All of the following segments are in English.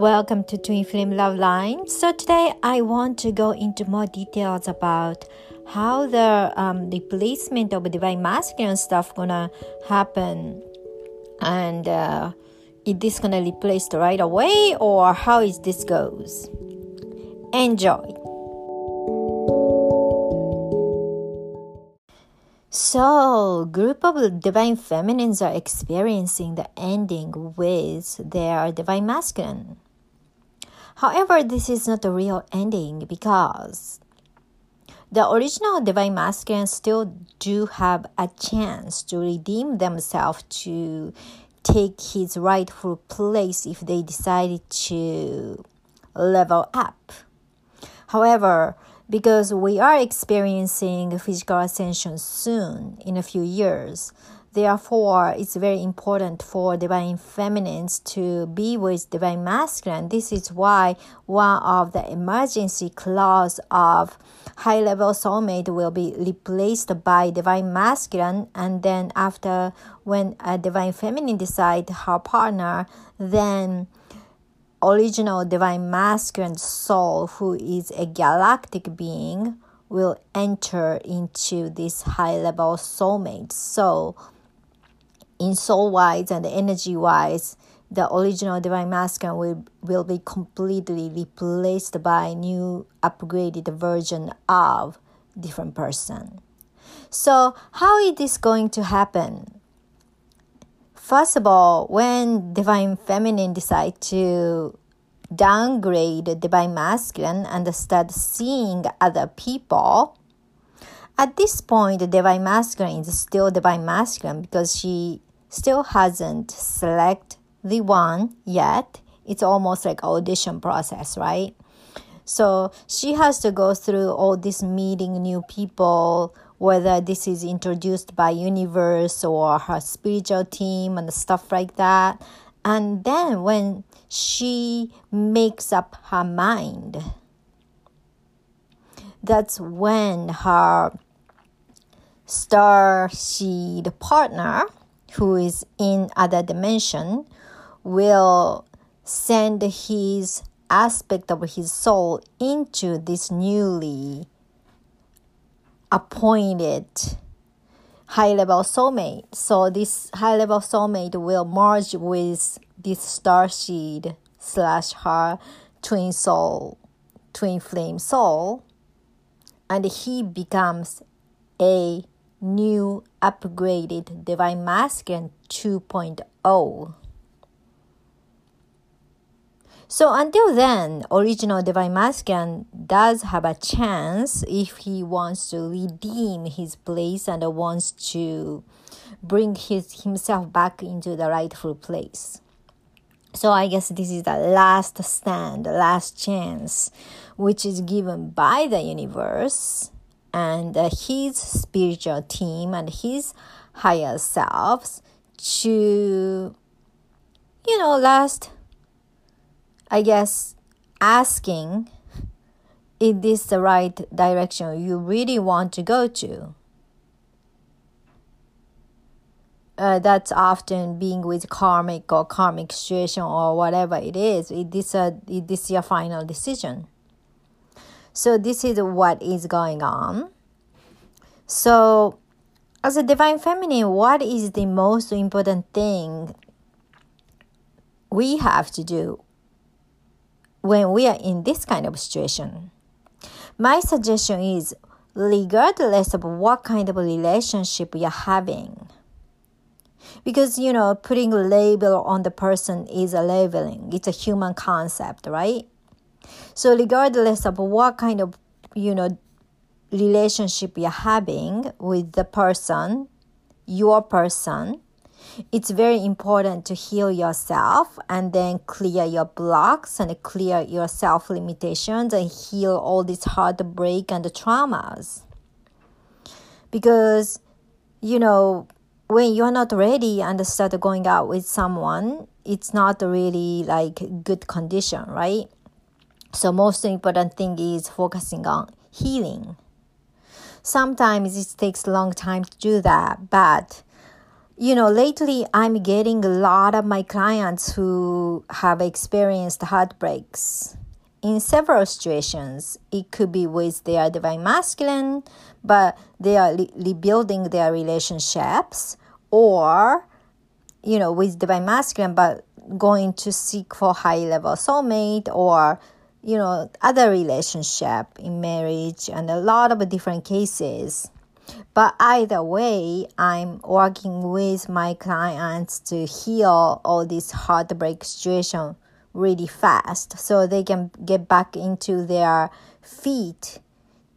Welcome to Twin Flame Love Line. So today I want to go into more details about how the um, replacement of divine masculine stuff gonna happen, and uh, is this gonna replace right away or how is this goes? Enjoy. So, group of divine feminines are experiencing the ending with their divine masculine. However, this is not the real ending because the original divine masculine still do have a chance to redeem themselves to take his rightful place if they decided to level up. However, because we are experiencing physical ascension soon in a few years. Therefore, it's very important for divine feminines to be with divine masculine. This is why one of the emergency clause of high level soulmate will be replaced by divine masculine and then after when a divine feminine decide her partner then original divine masculine soul, who is a galactic being, will enter into this high level soulmate. So, in soul wise and energy wise, the original divine masculine will, will be completely replaced by new upgraded version of different person. So, how is this going to happen? First of all, when divine feminine decide to downgrade divine masculine and start seeing other people, at this point, divine masculine is still divine masculine because she still hasn't select the one yet. It's almost like audition process, right? So she has to go through all this meeting new people, whether this is introduced by universe or her spiritual team and stuff like that. And then when she makes up her mind, that's when her star seed partner, who is in other dimension, will send his aspect of his soul into this newly appointed high level soulmate. So this high level soulmate will merge with this star seed slash her twin soul, twin flame soul, and he becomes a new upgraded divine masculine 2.0. So until then, original divine masculine does have a chance if he wants to redeem his place and wants to bring his himself back into the rightful place. So I guess this is the last stand, the last chance, which is given by the universe and uh, his spiritual team and his higher selves to, you know, last I guess asking is this the right direction you really want to go to? Uh, that's often being with karmic or karmic situation or whatever it is. Is a it is your final decision. So this is what is going on. So, as a divine feminine, what is the most important thing we have to do when we are in this kind of situation. My suggestion is regardless of what kind of relationship you're having. Because, you know, putting a label on the person is a labeling, it's a human concept, right? So, regardless of what kind of, you know, relationship you're having with the person, your person, it's very important to heal yourself and then clear your blocks and clear your self limitations and heal all this heartbreak and traumas. Because, you know, when you're not ready and start going out with someone, it's not really like good condition, right? So most important thing is focusing on healing. Sometimes it takes a long time to do that, but you know, lately I'm getting a lot of my clients who have experienced heartbreaks in several situations. It could be with their divine masculine, but they are re- rebuilding their relationships, or, you know, with divine masculine, but going to seek for high level soulmate or you know other relationship in marriage and a lot of different cases but either way, I'm working with my clients to heal all this heartbreak situation really fast so they can get back into their feet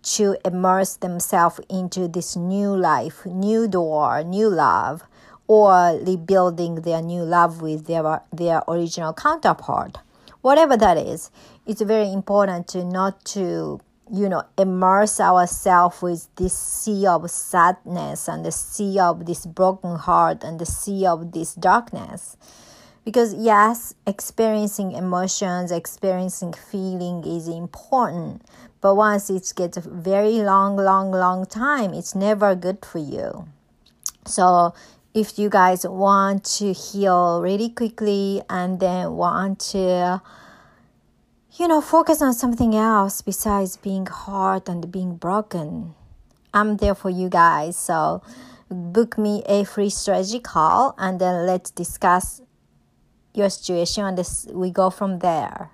to immerse themselves into this new life, new door, new love, or rebuilding their new love with their, their original counterpart. Whatever that is, it's very important to not to you know, immerse ourselves with this sea of sadness and the sea of this broken heart and the sea of this darkness. Because, yes, experiencing emotions, experiencing feeling is important, but once it gets a very long, long, long time, it's never good for you. So, if you guys want to heal really quickly and then want to you know, focus on something else besides being hard and being broken. I'm there for you guys. So book me a free strategy call and then let's discuss your situation and this, we go from there.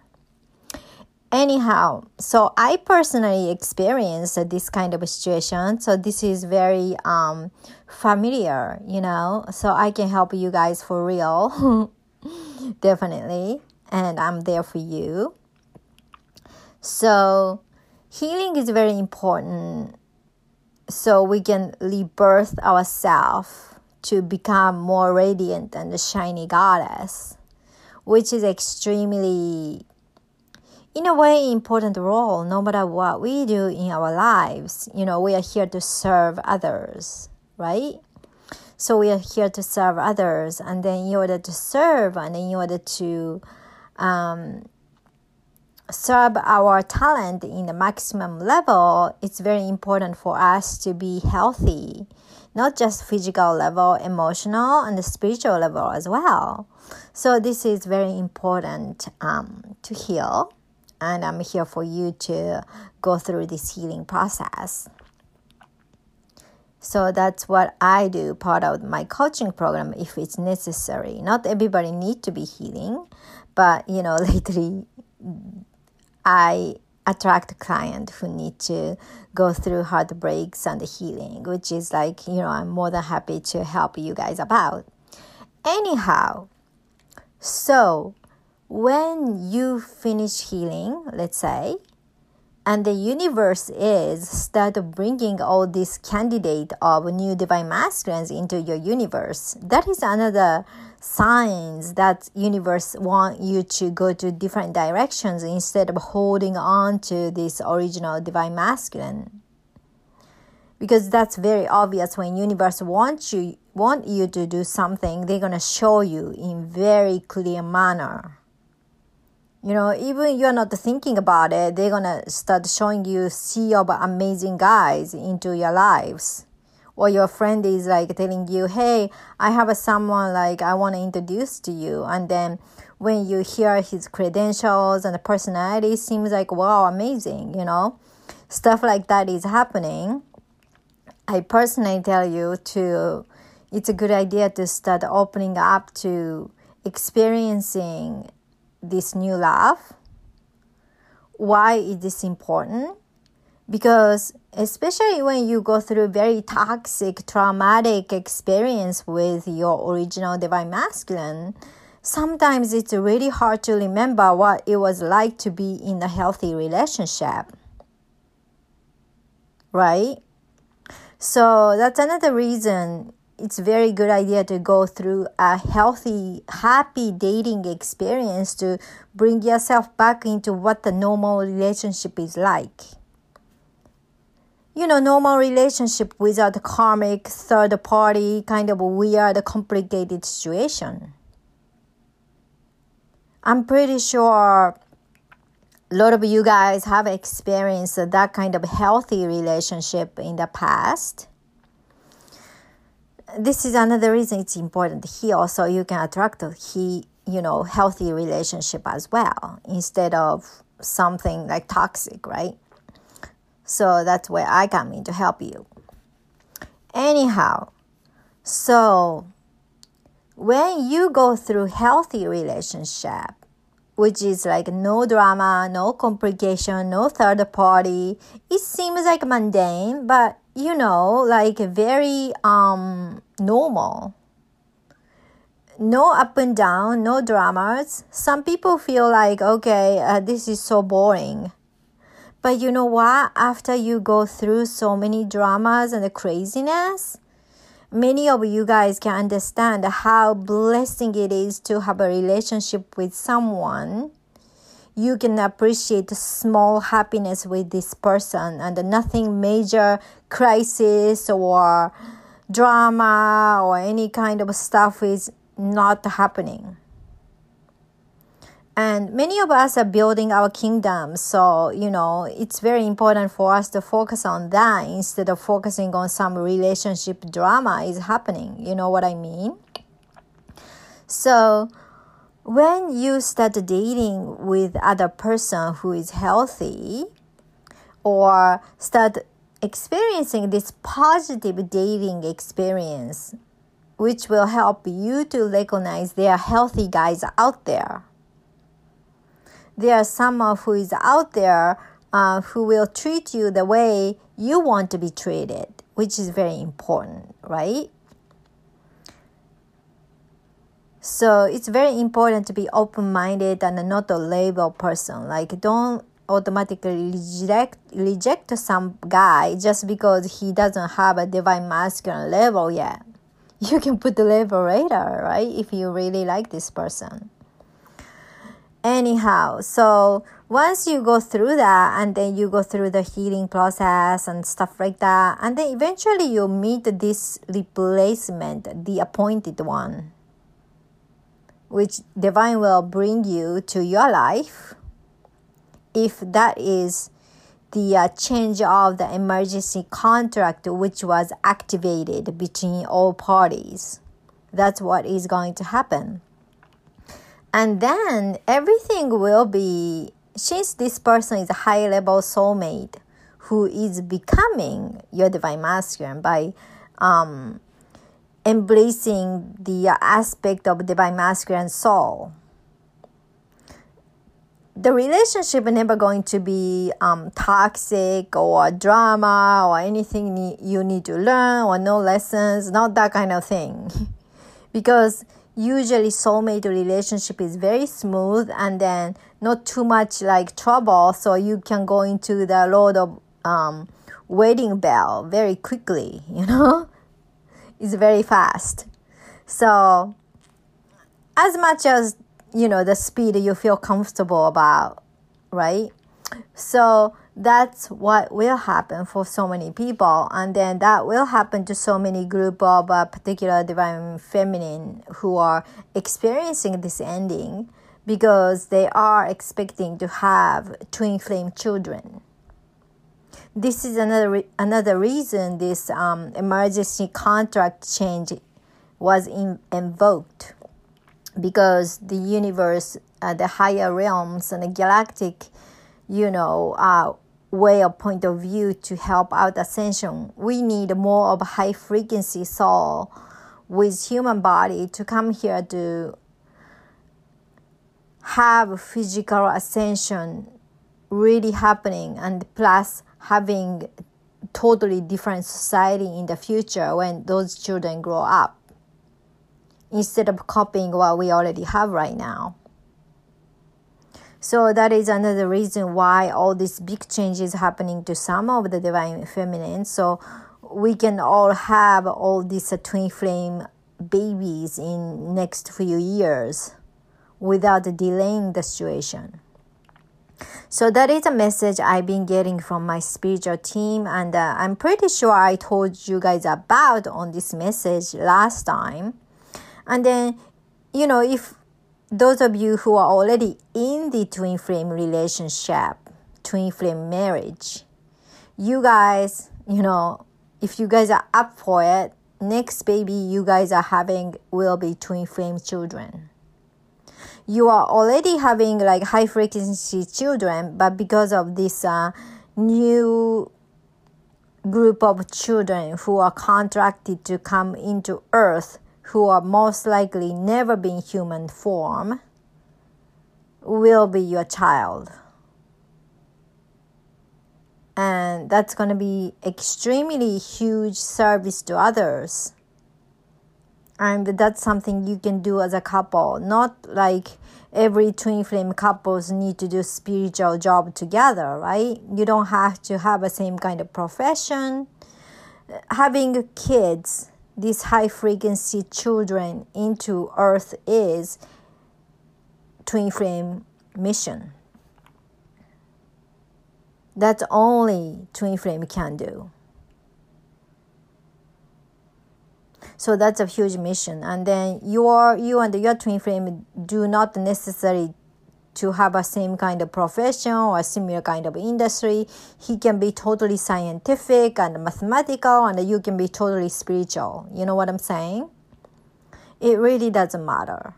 Anyhow, so I personally experienced this kind of situation. So this is very um, familiar, you know. So I can help you guys for real. Definitely. And I'm there for you. So, healing is very important so we can rebirth ourselves to become more radiant and a shiny goddess, which is extremely, in a way, important role no matter what we do in our lives. You know, we are here to serve others, right? So we are here to serve others, and then in order to serve and in order to um, serve our talent in the maximum level, it's very important for us to be healthy, not just physical level, emotional and the spiritual level as well. So this is very important um, to heal, and I'm here for you to go through this healing process. So that's what I do part of my coaching program if it's necessary. Not everybody need to be healing, but you know, lately I attract clients who need to go through heartbreaks and healing, which is like, you know, I'm more than happy to help you guys about. Anyhow, so when you finish healing, let's say, and the universe is start bringing all these candidate of new divine masculines into your universe that is another signs that universe want you to go to different directions instead of holding on to this original divine masculine. Because that's very obvious. When universe wants you want you to do something they're going to show you in very clear manner. You know even you're not thinking about it they're going to start showing you sea of amazing guys into your lives or your friend is like telling you, hey, I have a someone like I want to introduce to you. And then when you hear his credentials and the personality, seems like, wow, amazing, you know? Stuff like that is happening. I personally tell you to, it's a good idea to start opening up to experiencing this new love. Why is this important? Because especially when you go through very toxic traumatic experience with your original divine masculine sometimes it's really hard to remember what it was like to be in a healthy relationship. Right? So that's another reason it's very good idea to go through a healthy happy dating experience to bring yourself back into what the normal relationship is like you know, normal relationship without karmic third party kind of weird, complicated situation. I'm pretty sure a lot of you guys have experienced that kind of healthy relationship in the past. this is another reason it's important here so you can attract a he you know healthy relationship as well instead of something like toxic right so that's where i come in to help you anyhow so when you go through healthy relationship which is like no drama, no complication, no third party. It seems like mundane, but you know, like very um normal. No up and down, no dramas. Some people feel like, okay, uh, this is so boring. But you know what? After you go through so many dramas and the craziness, many of you guys can understand how blessing it is to have a relationship with someone you can appreciate small happiness with this person and nothing major crisis or drama or any kind of stuff is not happening and many of us are building our kingdom so you know it's very important for us to focus on that instead of focusing on some relationship drama is happening. You know what i mean? So when you start dating with other person who is healthy or start experiencing this positive dating experience which will help you to recognize there are healthy guys out there there are someone who is out there uh, who will treat you the way you want to be treated, which is very important, right? So it's very important to be open minded and not a label person. Like, don't automatically reject reject some guy just because he doesn't have a divine masculine level yet. You can put the label later, right? If you really like this person anyhow so once you go through that and then you go through the healing process and stuff like that and then eventually you meet this replacement the appointed one which divine will bring you to your life. If that is the uh, change of the emergency contract which was activated between all parties that's what is going to happen and then everything will be, since this person is a high level soulmate who is becoming your divine masculine by um, embracing the aspect of divine masculine soul. The relationship is never going to be um, toxic or drama or anything you need to learn or no lessons, not that kind of thing. because usually soulmate relationship is very smooth and then not too much like trouble so you can go into the road of um, wedding bell very quickly you know? It's very fast. So as much as you know the speed you feel comfortable about right? So that's what will happen for so many people. And then that will happen to so many group of uh, particular divine feminine who are experiencing this ending because they are expecting to have twin flame children. This is another re- another reason this um, emergency contract change was in- invoked because the universe uh, the higher realms and the galactic you know uh, way of point of view to help out ascension. We need more of high frequency soul with human body to come here to have physical ascension really happening and plus having totally different society in the future when those children grow up instead of copying what we already have right now so that is another reason why all these big changes happening to some of the divine feminine. So we can all have all these twin flame babies in next few years without delaying the situation. So that is a message I've been getting from my spiritual team, and uh, I'm pretty sure I told you guys about on this message last time. And then, you know, if those of you who are already in the twin flame relationship, twin flame marriage, you guys, you know, if you guys are up for it, next baby you guys are having will be twin flame children. You are already having like high frequency children, but because of this uh, new group of children who are contracted to come into earth who are most likely never been human form will be your child. And that's going to be extremely huge service to others. And that's something you can do as a couple not like every twin flame couples need to do spiritual job together right? You don't have to have the same kind of profession. Having kids these high frequency children into earth is twin flame mission. That's only twin flame can do. So that's a huge mission. And then your you and your twin flame do not necessarily to have a same kind of profession or a similar kind of industry. He can be totally scientific and mathematical and you can be totally spiritual. You know what i'm saying? It really doesn't matter.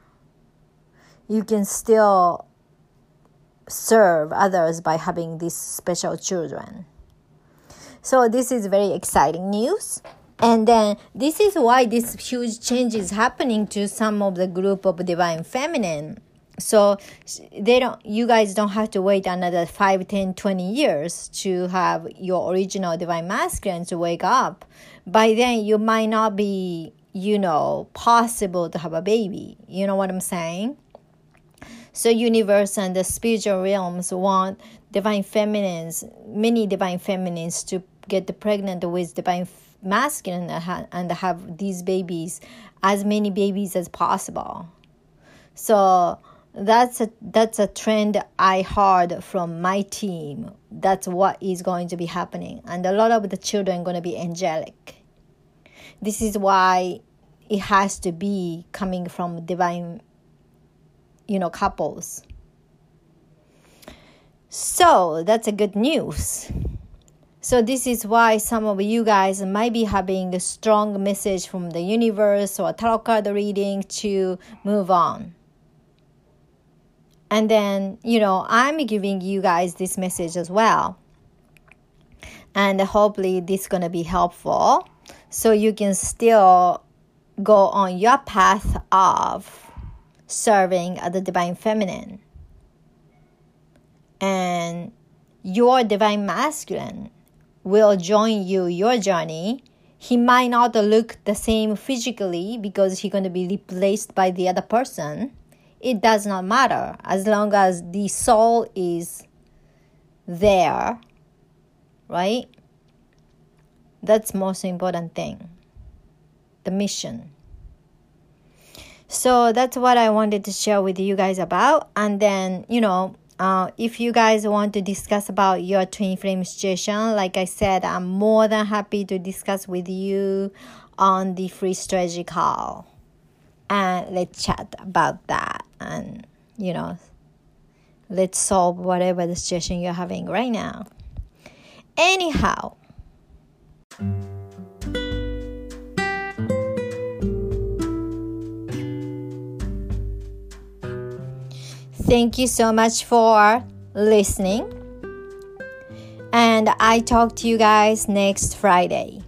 You can still serve others by having these special children. So this is very exciting news. And then this is why this huge change is happening to some of the group of divine feminine so they don't you guys don't have to wait another 5 10 20 years to have your original divine masculine to wake up. By then you might not be you know possible to have a baby. You know what i'm saying? So universe and the spiritual realms want divine feminines many divine feminines to get pregnant with divine masculine and have these babies, as many babies as possible. So that's a that's a trend I heard from my team. That's what is going to be happening, and a lot of the children are going to be angelic. This is why it has to be coming from divine, you know, couples. So that's a good news. So this is why some of you guys might be having a strong message from the universe or tarot card reading to move on. And then, you know, I'm giving you guys this message as well. And hopefully this is going to be helpful so you can still go on your path of serving the divine feminine. And your divine masculine will join you your journey he might not look the same physically because he's going to be replaced by the other person it does not matter as long as the soul is there right that's most important thing the mission so that's what i wanted to share with you guys about and then you know uh, if you guys want to discuss about your twin flame situation, like I said, I'm more than happy to discuss with you on the free strategy call. And let's chat about that. And, you know, let's solve whatever the situation you're having right now. Anyhow, Thank you so much for listening. And I talk to you guys next Friday.